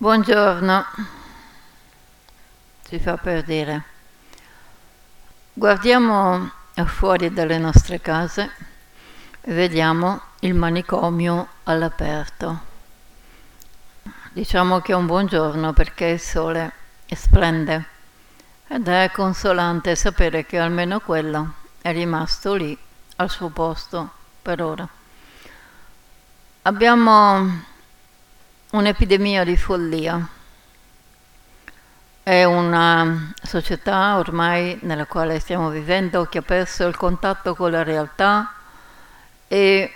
Buongiorno, si fa per dire. Guardiamo fuori dalle nostre case e vediamo il manicomio all'aperto. Diciamo che è un buongiorno perché il sole splende ed è consolante sapere che almeno quello è rimasto lì al suo posto per ora. Abbiamo un'epidemia di follia. È una società ormai nella quale stiamo vivendo che ha perso il contatto con la realtà e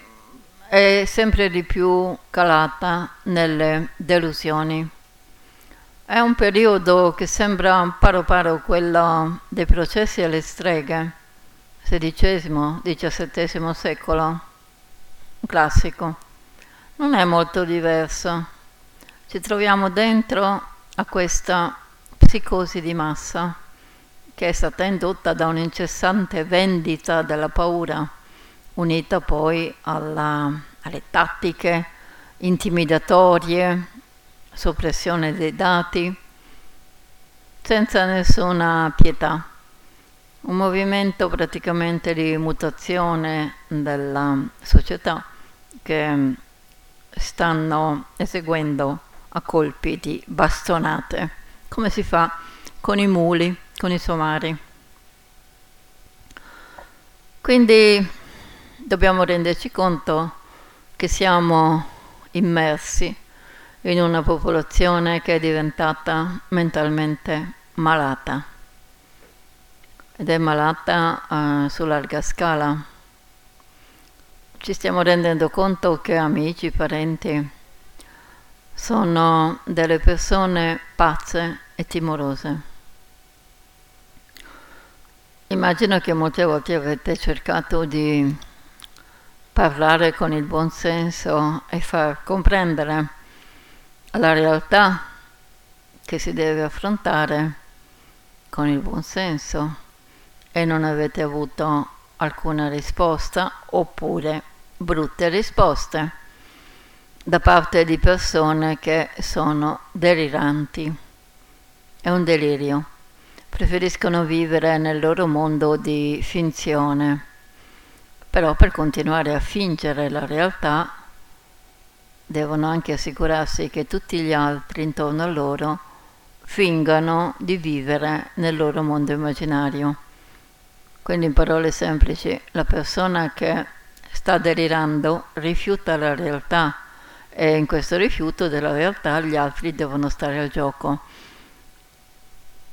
è sempre di più calata nelle delusioni. È un periodo che sembra paro paro quello dei processi alle streghe, XVI, XVII secolo, un classico. Non è molto diverso ci troviamo dentro a questa psicosi di massa che è stata indotta da un'incessante vendita della paura, unita poi alla, alle tattiche intimidatorie, soppressione dei dati, senza nessuna pietà. Un movimento praticamente di mutazione della società che stanno eseguendo a colpi di bastonate, come si fa con i muli, con i somari. Quindi dobbiamo renderci conto che siamo immersi in una popolazione che è diventata mentalmente malata ed è malata uh, su larga scala. Ci stiamo rendendo conto che amici, parenti, sono delle persone pazze e timorose. Immagino che molte volte avete cercato di parlare con il buon senso e far comprendere la realtà che si deve affrontare con il buon senso e non avete avuto alcuna risposta oppure brutte risposte da parte di persone che sono deliranti. È un delirio. Preferiscono vivere nel loro mondo di finzione. Però per continuare a fingere la realtà devono anche assicurarsi che tutti gli altri intorno a loro fingano di vivere nel loro mondo immaginario. Quindi in parole semplici, la persona che sta delirando rifiuta la realtà e in questo rifiuto della realtà gli altri devono stare al gioco,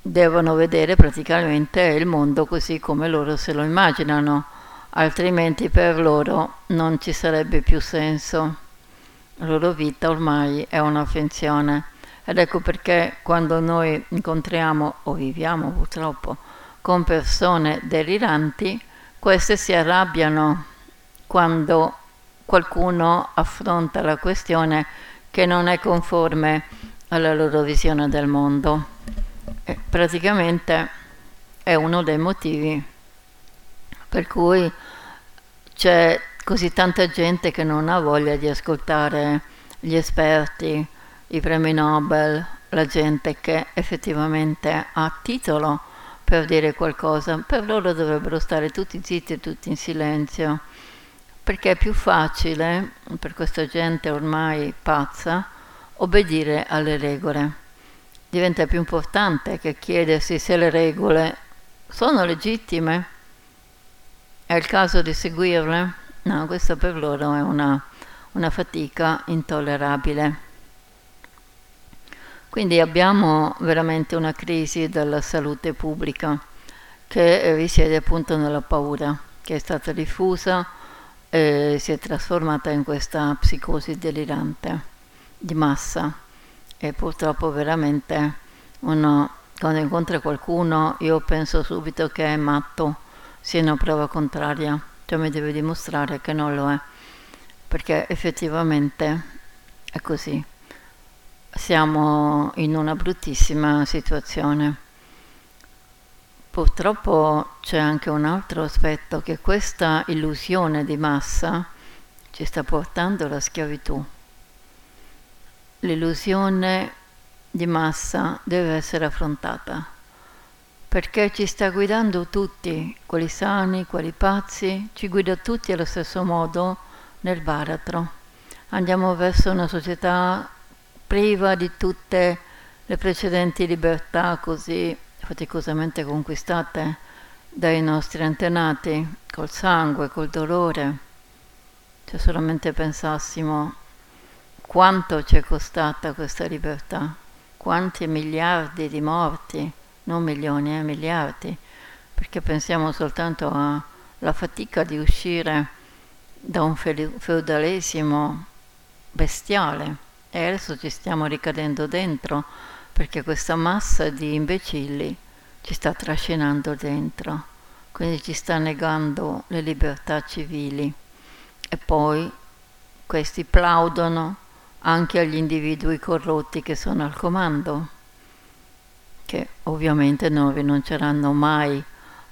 devono vedere praticamente il mondo così come loro se lo immaginano, altrimenti per loro non ci sarebbe più senso. La loro vita ormai è una finzione. Ed ecco perché quando noi incontriamo o viviamo purtroppo con persone deliranti, queste si arrabbiano quando qualcuno affronta la questione che non è conforme alla loro visione del mondo. E praticamente è uno dei motivi per cui c'è così tanta gente che non ha voglia di ascoltare gli esperti, i premi Nobel, la gente che effettivamente ha titolo per dire qualcosa. Per loro dovrebbero stare tutti zitti e tutti in silenzio perché è più facile per questa gente ormai pazza obbedire alle regole. Diventa più importante che chiedersi se le regole sono legittime. È il caso di seguirle? No, questo per loro è una, una fatica intollerabile. Quindi abbiamo veramente una crisi della salute pubblica che risiede appunto nella paura che è stata diffusa e si è trasformata in questa psicosi delirante di massa. E purtroppo veramente uno quando incontra qualcuno io penso subito che è matto sia una prova contraria. Cioè mi deve dimostrare che non lo è perché effettivamente è così. Siamo in una bruttissima situazione Purtroppo c'è anche un altro aspetto che questa illusione di massa ci sta portando alla schiavitù. L'illusione di massa deve essere affrontata, perché ci sta guidando tutti, quelli sani, quelli pazzi, ci guida tutti allo stesso modo nel baratro. Andiamo verso una società priva di tutte le precedenti libertà così faticosamente conquistate dai nostri antenati, col sangue, col dolore. Se solamente pensassimo quanto ci è costata questa libertà, quanti miliardi di morti, non milioni, eh, miliardi, perché pensiamo soltanto alla fatica di uscire da un feudalesimo bestiale e adesso ci stiamo ricadendo dentro perché questa massa di imbecilli ci sta trascinando dentro, quindi ci sta negando le libertà civili e poi questi plaudono anche agli individui corrotti che sono al comando, che ovviamente non rinunceranno mai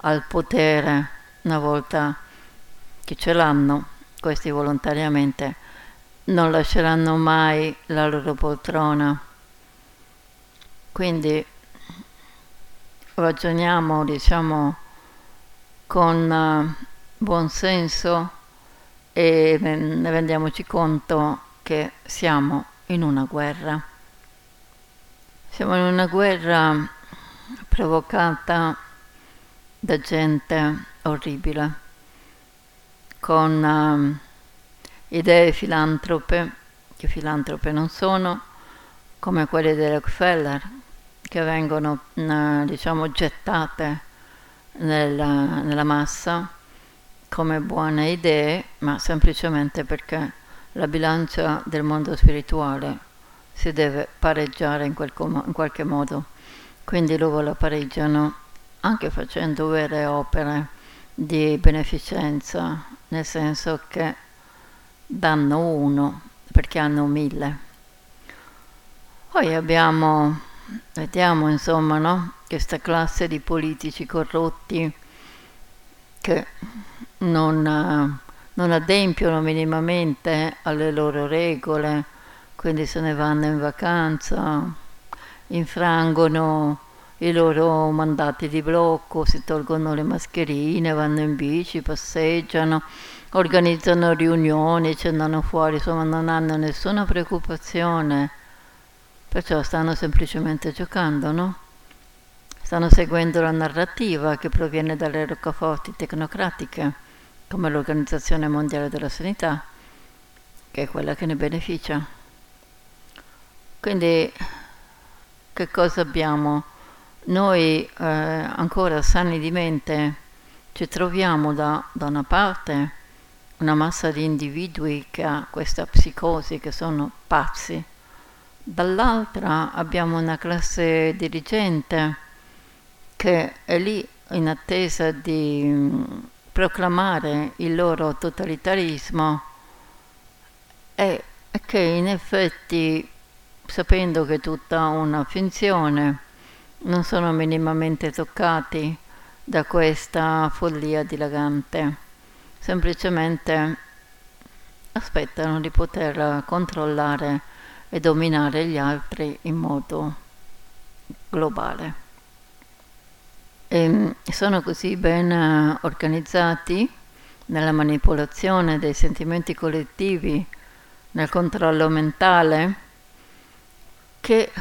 al potere una volta che ce l'hanno, questi volontariamente non lasceranno mai la loro poltrona. Quindi ragioniamo, diciamo, con uh, buon senso e rendiamoci conto che siamo in una guerra. Siamo in una guerra provocata da gente orribile, con uh, idee filantrope, che filantrope non sono, come quelle di Rockefeller, che vengono uh, diciamo gettate nella, nella massa come buone idee, ma semplicemente perché la bilancia del mondo spirituale si deve pareggiare in, quel in qualche modo. Quindi loro la pareggiano anche facendo vere opere di beneficenza, nel senso che danno uno perché hanno mille. Poi abbiamo, vediamo insomma, no? questa classe di politici corrotti che non non adempiono minimamente alle loro regole, quindi se ne vanno in vacanza, infrangono i loro mandati di blocco, si tolgono le mascherine, vanno in bici, passeggiano, organizzano riunioni, ci andano fuori, insomma non hanno nessuna preoccupazione, perciò stanno semplicemente giocando, no? Stanno seguendo la narrativa che proviene dalle roccaforti tecnocratiche come l'Organizzazione Mondiale della Sanità, che è quella che ne beneficia. Quindi che cosa abbiamo? Noi eh, ancora sani di mente ci troviamo da, da una parte una massa di individui che ha questa psicosi, che sono pazzi, dall'altra abbiamo una classe dirigente che è lì in attesa di proclamare il loro totalitarismo e che in effetti, sapendo che è tutta una finzione, non sono minimamente toccati da questa follia dilagante, semplicemente aspettano di poter controllare e dominare gli altri in modo globale. E ehm, sono così ben eh, organizzati nella manipolazione dei sentimenti collettivi, nel controllo mentale, che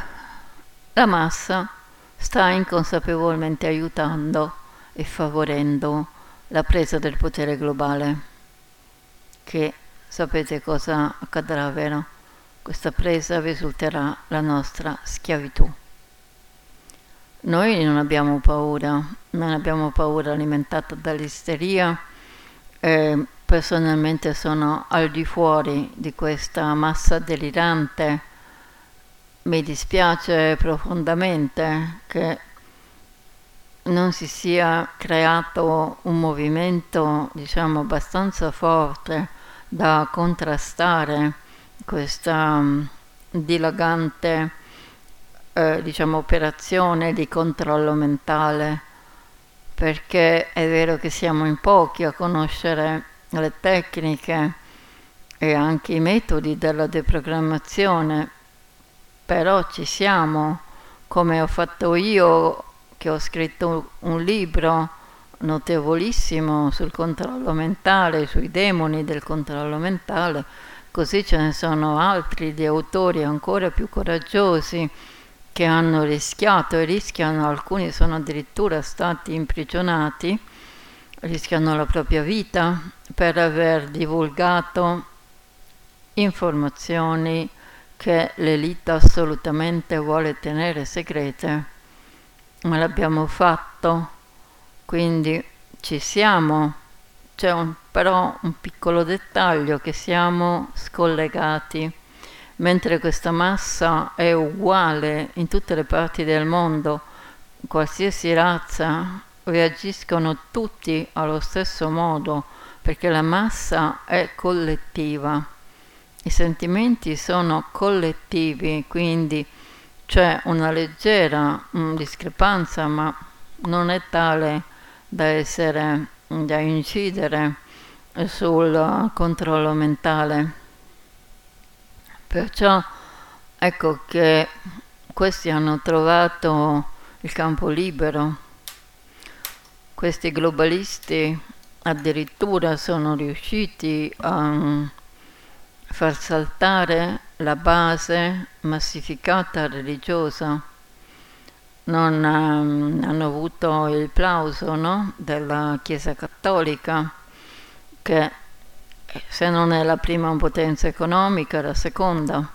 la massa sta inconsapevolmente aiutando e favorendo la presa del potere globale, che sapete cosa accadrà, vero? Questa presa risulterà la nostra schiavitù. Noi non abbiamo paura, non abbiamo paura alimentata dall'isteria. Eh, personalmente sono al di fuori di questa massa delirante. Mi dispiace profondamente che non si sia creato un movimento, diciamo, abbastanza forte da contrastare questa um, dilagante eh, diciamo, operazione di controllo mentale, perché è vero che siamo in pochi a conoscere le tecniche e anche i metodi della deprogrammazione, però ci siamo, come ho fatto io che ho scritto un libro notevolissimo sul controllo mentale, sui demoni del controllo mentale, così ce ne sono altri di autori ancora più coraggiosi che hanno rischiato e rischiano, alcuni sono addirittura stati imprigionati, rischiano la propria vita per aver divulgato informazioni che l'elite assolutamente vuole tenere segrete, ma l'abbiamo fatto, quindi ci siamo. C'è un, però un piccolo dettaglio che siamo scollegati, mentre questa massa è uguale in tutte le parti del mondo, qualsiasi razza, reagiscono tutti allo stesso modo, perché la massa è collettiva. I sentimenti sono collettivi, quindi c'è una leggera mh, discrepanza, ma non è tale da essere da incidere sul controllo mentale. Perciò ecco che questi hanno trovato il campo libero. Questi globalisti addirittura sono riusciti a far saltare la base massificata religiosa. Non um, hanno avuto il plauso no? della Chiesa Cattolica, che se non è la prima potenza economica, la seconda.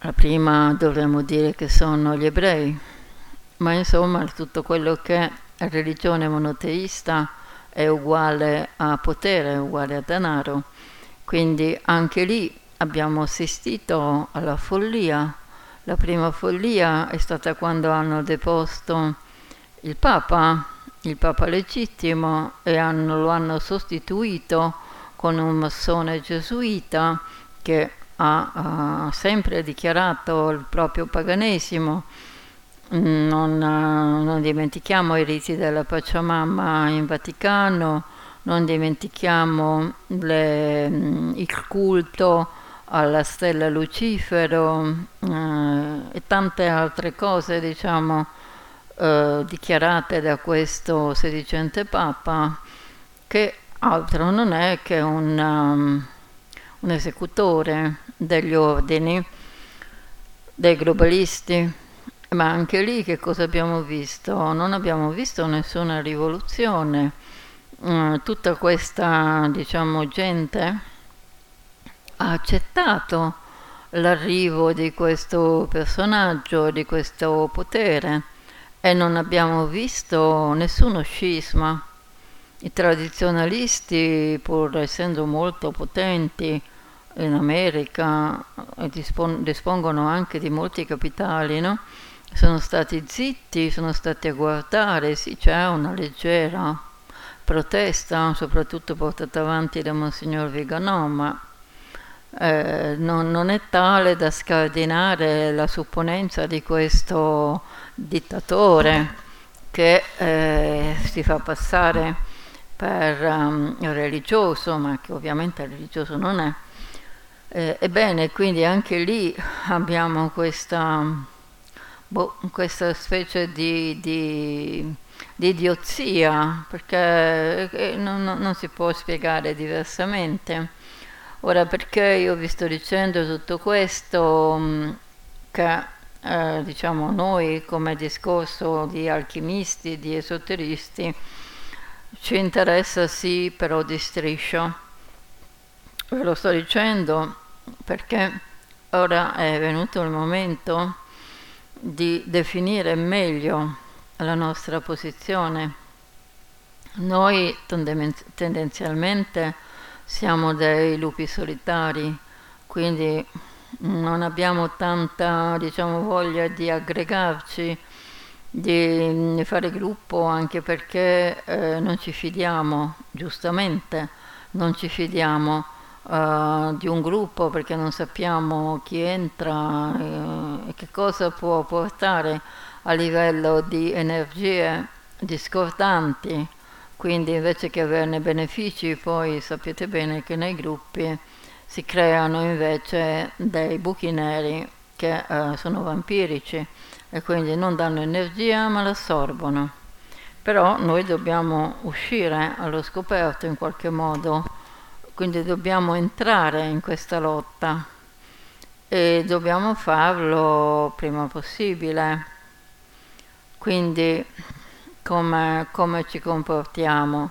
La prima dovremmo dire che sono gli ebrei, ma insomma tutto quello che è religione monoteista è uguale a potere, è uguale a denaro quindi anche lì abbiamo assistito alla follia. La prima follia è stata quando hanno deposto il Papa, il Papa legittimo, e hanno, lo hanno sostituito con un massone gesuita che ha, ha sempre dichiarato il proprio paganesimo. Non, non dimentichiamo i riti della Pacciamamma in Vaticano, non dimentichiamo le, il culto alla stella Lucifero eh, e tante altre cose, diciamo, eh, dichiarate da questo sedicente Papa, che altro non è che un, um, un esecutore degli ordini dei globalisti. Ma anche lì che cosa abbiamo visto? Non abbiamo visto nessuna rivoluzione eh, tutta questa diciamo, gente ha accettato l'arrivo di questo personaggio, di questo potere e non abbiamo visto nessuno scisma. I tradizionalisti, pur essendo molto potenti in America, e dispon- dispongono anche di molti capitali, no? sono stati zitti, sono stati a guardare, sì c'è una leggera protesta, soprattutto portata avanti da Monsignor Viganò, ma eh, non, non, è tale da scardinare la supponenza di questo dittatore che eh, si fa passare per um, religioso, ma che ovviamente religioso non è. Eh, ebbene, quindi anche lì abbiamo questa, boh, questa specie di, di di idiozia, perché eh, non, non, si può spiegare diversamente. Ora, perché io vi sto dicendo tutto questo? Mm, che eh, diciamo noi come discorso di alchimisti, di esoteristi, ci interessa sì, però di striscio. Ve lo sto dicendo perché ora è venuto il momento di definire meglio la nostra posizione. Noi tendenzialmente siamo dei lupi solitari, quindi non abbiamo tanta diciamo, voglia di aggregarci, di fare gruppo, anche perché eh, non ci fidiamo, giustamente, non ci fidiamo uh, di un gruppo perché non sappiamo chi entra eh, e che cosa può portare a livello di energie discordanti, quindi invece che averne benefici, poi sapete bene che nei gruppi si creano invece dei buchi neri che eh, sono vampirici e quindi non danno energia ma l'assorbono. Però noi dobbiamo uscire allo scoperto in qualche modo, quindi dobbiamo entrare in questa lotta e dobbiamo farlo prima possibile. Quindi come, come ci comportiamo?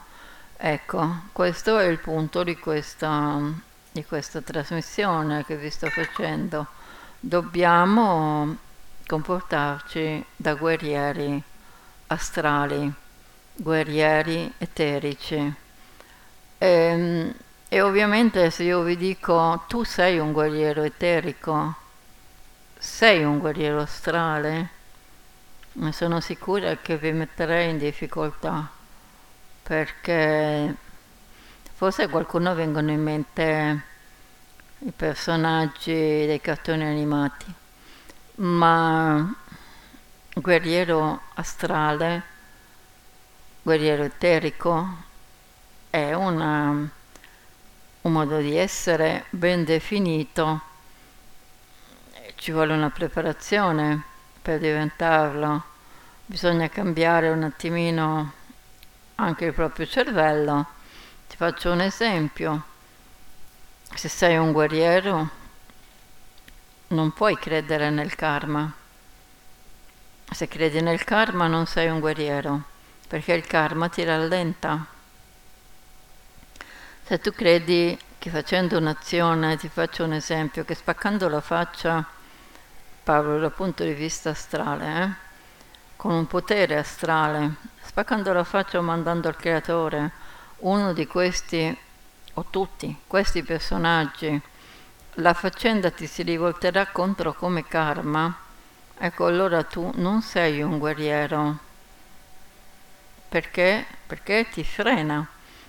Ecco, questo è il punto di questa, di questa trasmissione che vi sto facendo. Dobbiamo comportarci da guerrieri astrali, guerrieri eterici. E, ehm, e ovviamente se io vi dico tu sei un guerriero eterico, sei un guerriero astrale, sono sicura che vi metterei in difficoltà perché forse a qualcuno vengono in mente i personaggi dei cartoni animati, ma guerriero astrale, guerriero eterico, è una, un modo di essere ben definito, ci vuole una preparazione per diventarlo, bisogna cambiare un attimino anche il proprio cervello. Ti faccio un esempio. Se sei un guerriero, non puoi credere nel karma. Se credi nel karma non sei un guerriero, perché il karma ti rallenta. Se tu credi che facendo un'azione, ti faccio un esempio, che spaccando la faccia, parlo dal punto di vista astrale, eh, con un potere astrale, spaccando la faccia o mandando al creatore uno di questi, o tutti, questi personaggi, la faccenda ti si rivolterà contro come karma, ecco allora tu non sei un guerriero. Perché? Perché ti frena.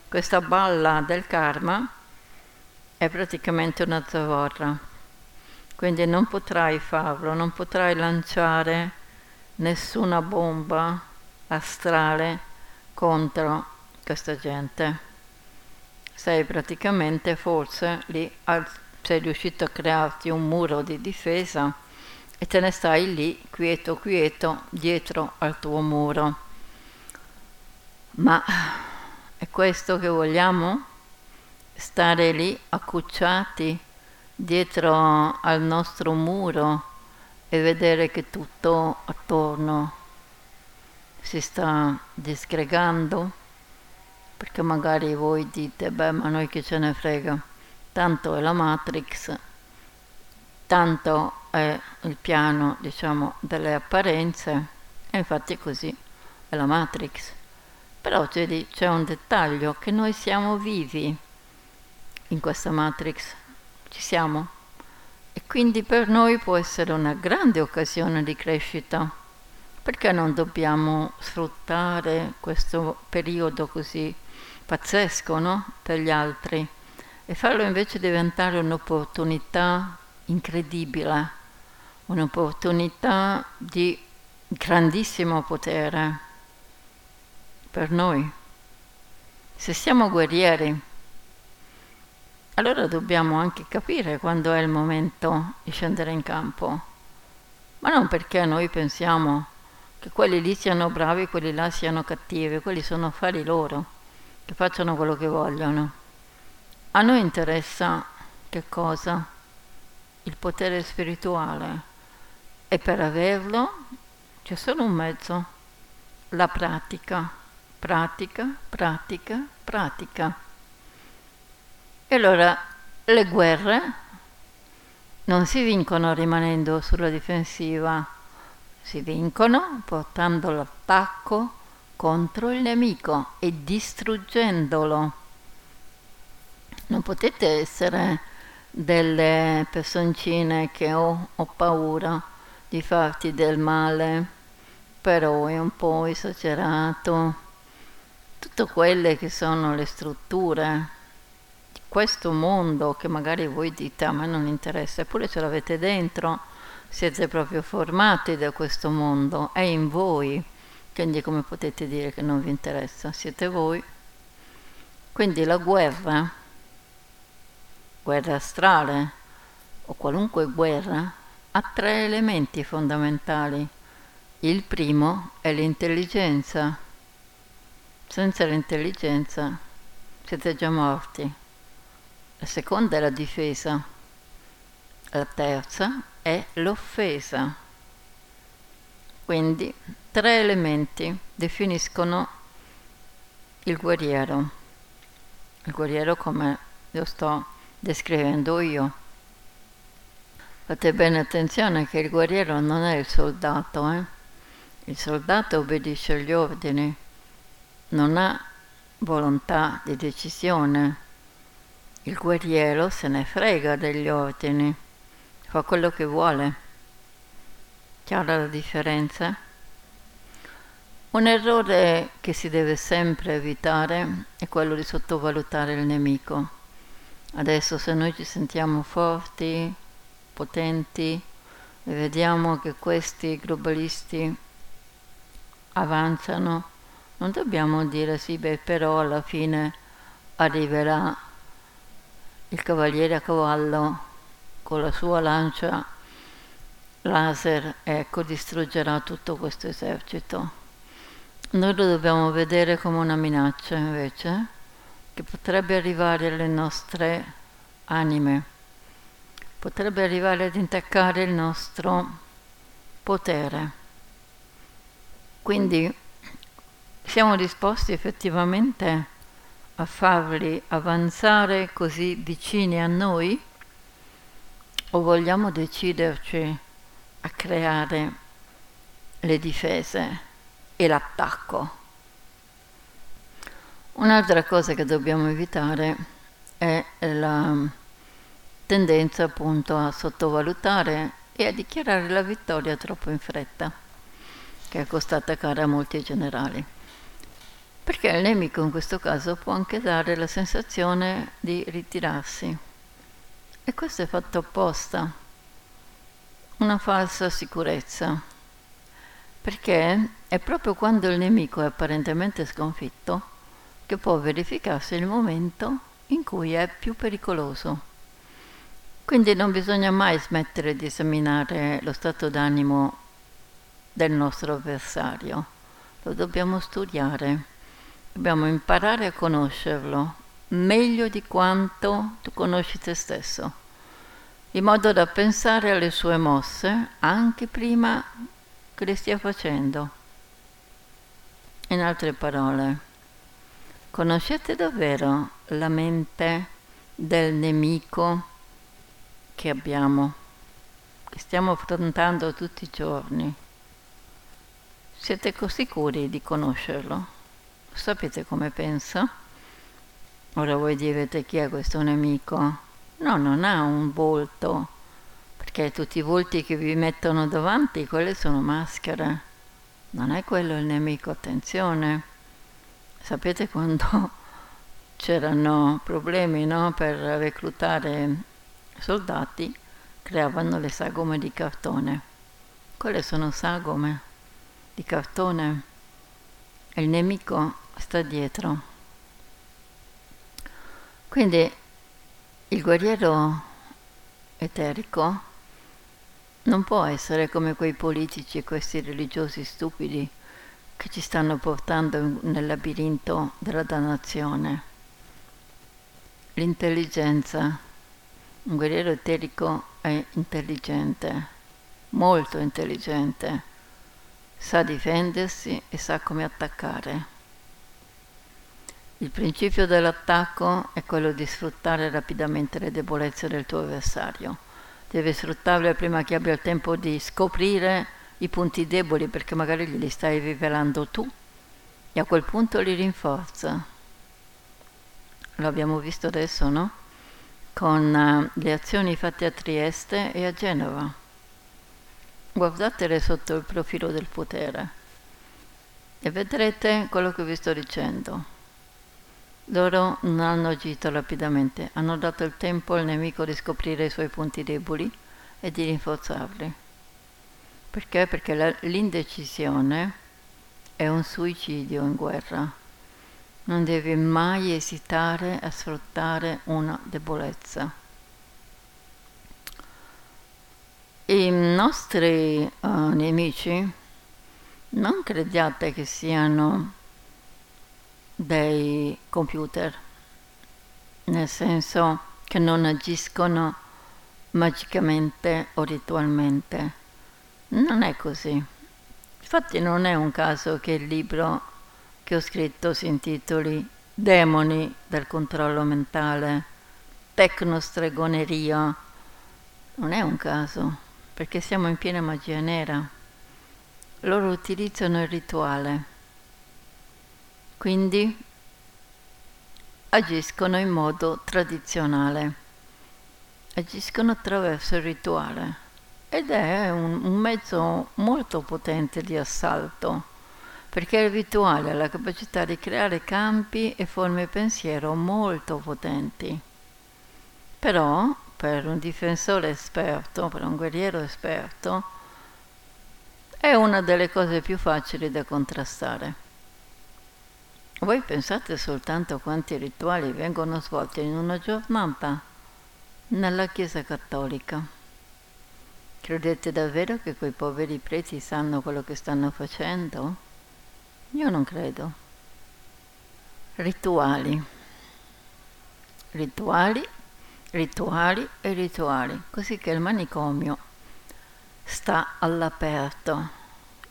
Questa balla del karma è praticamente una zavorra. Quindi non potrai farlo, non potrai lanciare nessuna bomba astrale contro questa gente. Sei praticamente forse lì, sei riuscito a crearti un muro di difesa e te ne stai lì quieto quieto dietro al tuo muro. Ma è questo che vogliamo? Stare lì accucciati dietro al nostro muro e vedere che tutto attorno si sta disgregando, perché magari voi dite, beh, ma noi che ce ne frega, tanto è la Matrix, tanto è il piano, diciamo, delle apparenze, e infatti è così, è la Matrix. Però c'è, c'è un dettaglio, che noi siamo vivi in questa Matrix, ci siamo e quindi per noi può essere una grande occasione di crescita. Perché non dobbiamo sfruttare questo periodo così pazzesco no? per gli altri e farlo invece diventare un'opportunità incredibile, un'opportunità di grandissimo potere per noi. Se siamo guerrieri, allora dobbiamo anche capire quando è il momento di scendere in campo, ma non perché noi pensiamo che quelli lì siano bravi, quelli là siano cattivi, quelli sono affari loro, che facciano quello che vogliono. A noi interessa che cosa? Il potere spirituale e per averlo c'è solo un mezzo, la pratica, pratica, pratica, pratica. E allora le guerre non si vincono rimanendo sulla difensiva, si vincono portando l'attacco contro il nemico e distruggendolo. Non potete essere delle personcine che ho, ho paura di farti del male, però è un po' esagerato. Tutte quelle che sono le strutture questo mondo che magari voi dite a me non interessa, eppure ce l'avete dentro, siete proprio formati da questo mondo, è in voi, quindi come potete dire che non vi interessa? Siete voi. Quindi la guerra, guerra astrale o qualunque guerra, ha tre elementi fondamentali. Il primo è l'intelligenza. Senza l'intelligenza siete già morti. La seconda è la difesa. La terza è l'offesa. Quindi tre elementi definiscono il guerriero. Il guerriero come lo sto descrivendo io. Fate bene attenzione che il guerriero non è il soldato, eh? Il soldato obbedisce agli ordini, non ha volontà di decisione. Il guerriero se ne frega degli ordini, fa quello che vuole. Chiara la differenza? Un errore che si deve sempre evitare è quello di sottovalutare il nemico. Adesso se noi ci sentiamo forti, potenti e vediamo che questi globalisti avanzano, non dobbiamo dire sì, beh, però alla fine arriverà il cavaliere a cavallo con la sua lancia laser, ecco, distruggerà tutto questo esercito. Noi lo dobbiamo vedere come una minaccia invece, che potrebbe arrivare alle nostre anime potrebbe arrivare ad intaccare il nostro potere. Quindi siamo disposti effettivamente a farli avanzare così vicini a noi o vogliamo deciderci a creare le difese e l'attacco? Un'altra cosa che dobbiamo evitare è la tendenza appunto a sottovalutare e a dichiarare la vittoria troppo in fretta, che è costata cara a molti generali. Perché il nemico in questo caso può anche dare la sensazione di ritirarsi. E questo è fatto apposta, una falsa sicurezza, perché è proprio quando il nemico è apparentemente sconfitto che può verificarsi il momento in cui è più pericoloso. Quindi non bisogna mai smettere di esaminare lo stato d'animo del nostro avversario, lo dobbiamo studiare, dobbiamo imparare a conoscerlo meglio di quanto tu conosci te stesso, in modo da pensare alle sue mosse anche prima che le stia facendo. In altre parole, conoscete davvero la mente del nemico? che abbiamo, che stiamo affrontando tutti i giorni. Siete sicuri di conoscerlo? Sapete come pensa? Ora voi direte chi è questo nemico? No, non ha un volto, perché tutti i volti che vi mettono davanti, quelle sono maschere. Non è quello il nemico, attenzione. Sapete quando c'erano problemi no, per reclutare soldati creavano le sagome di cartone. Quelle sono sagome di cartone il nemico sta dietro. Quindi il guerriero eterico non può essere come quei politici e questi religiosi stupidi che ci stanno portando nel labirinto della dannazione. L'intelligenza un guerriero eterico è intelligente, molto intelligente, sa difendersi e sa come attaccare. Il principio dell'attacco è quello di sfruttare rapidamente le debolezze del tuo avversario. Devi sfruttarle prima che abbia il tempo di scoprire i punti deboli perché magari glieli stai rivelando tu e a quel punto li rinforza. L'abbiamo visto adesso, no? con uh, le azioni fatte a Trieste e a Genova. Guardatele sotto il profilo del potere e vedrete quello che vi sto dicendo. Loro non hanno agito rapidamente, hanno dato il tempo al nemico di scoprire i suoi punti deboli e di rinforzarli. Perché? Perché la, l'indecisione è un suicidio in guerra non devi mai esitare a sfruttare una debolezza. I nostri uh, nemici non crediate che siano dei computer, nel senso che non agiscono magicamente o ritualmente. Non è così. Infatti non è un caso che il libro che ho scritto si intitoli Demoni del controllo mentale, tecnostregoneria. Non è un caso perché siamo in piena magia nera. Loro utilizzano il rituale, quindi agiscono in modo tradizionale, agiscono attraverso il rituale ed è un, un mezzo molto potente di assalto perché il rituale ha la capacità di creare campi e forme pensiero molto potenti. Però per un difensore esperto, per un guerriero esperto, è una delle cose più facili da contrastare. Voi pensate soltanto quanti rituali vengono svolti in una giornata nella Chiesa Cattolica. Credete davvero che quei poveri preti sanno quello che stanno facendo? Io non credo. Rituali. Rituali rituali e rituali, così che il manicomio sta all'aperto,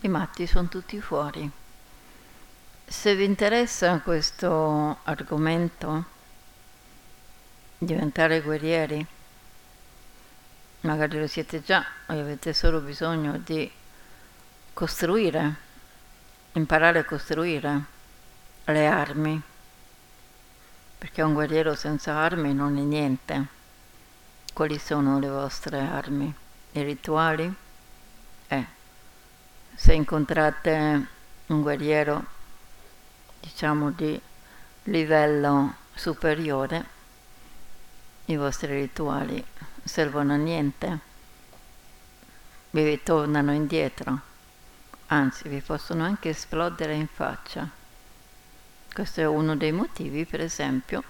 i matti sono tutti fuori. Se vi interessa questo argomento, diventare guerrieri, magari lo siete già e avete solo bisogno di costruire, imparare a costruire le armi perché un guerriero senza armi non è niente. Quali sono le vostre armi? I rituali? Eh, se incontrate un guerriero, diciamo di livello superiore, i vostri rituali servono a niente, vi ritornano indietro, anzi vi possono anche esplodere in faccia. Questo è uno dei motivi, per esempio,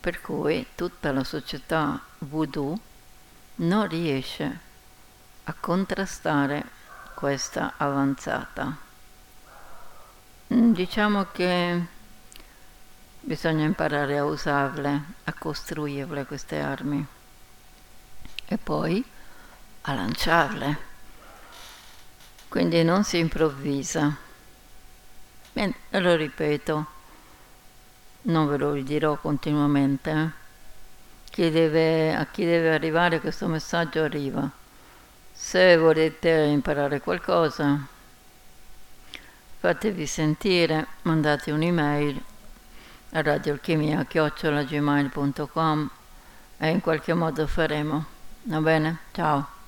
per cui tutta la società voodoo non riesce a contrastare questa avanzata. Mm, diciamo che bisogna imparare a usarle, a costruirle queste armi e poi a lanciarle. Quindi non si improvvisa. E lo ripeto, non ve lo dirò continuamente. Eh. Chi deve, a chi deve arrivare questo messaggio arriva. Se volete imparare qualcosa, fatevi sentire, mandate un'email a radioalchimia.gmail.com e in qualche modo faremo. Va bene? Ciao!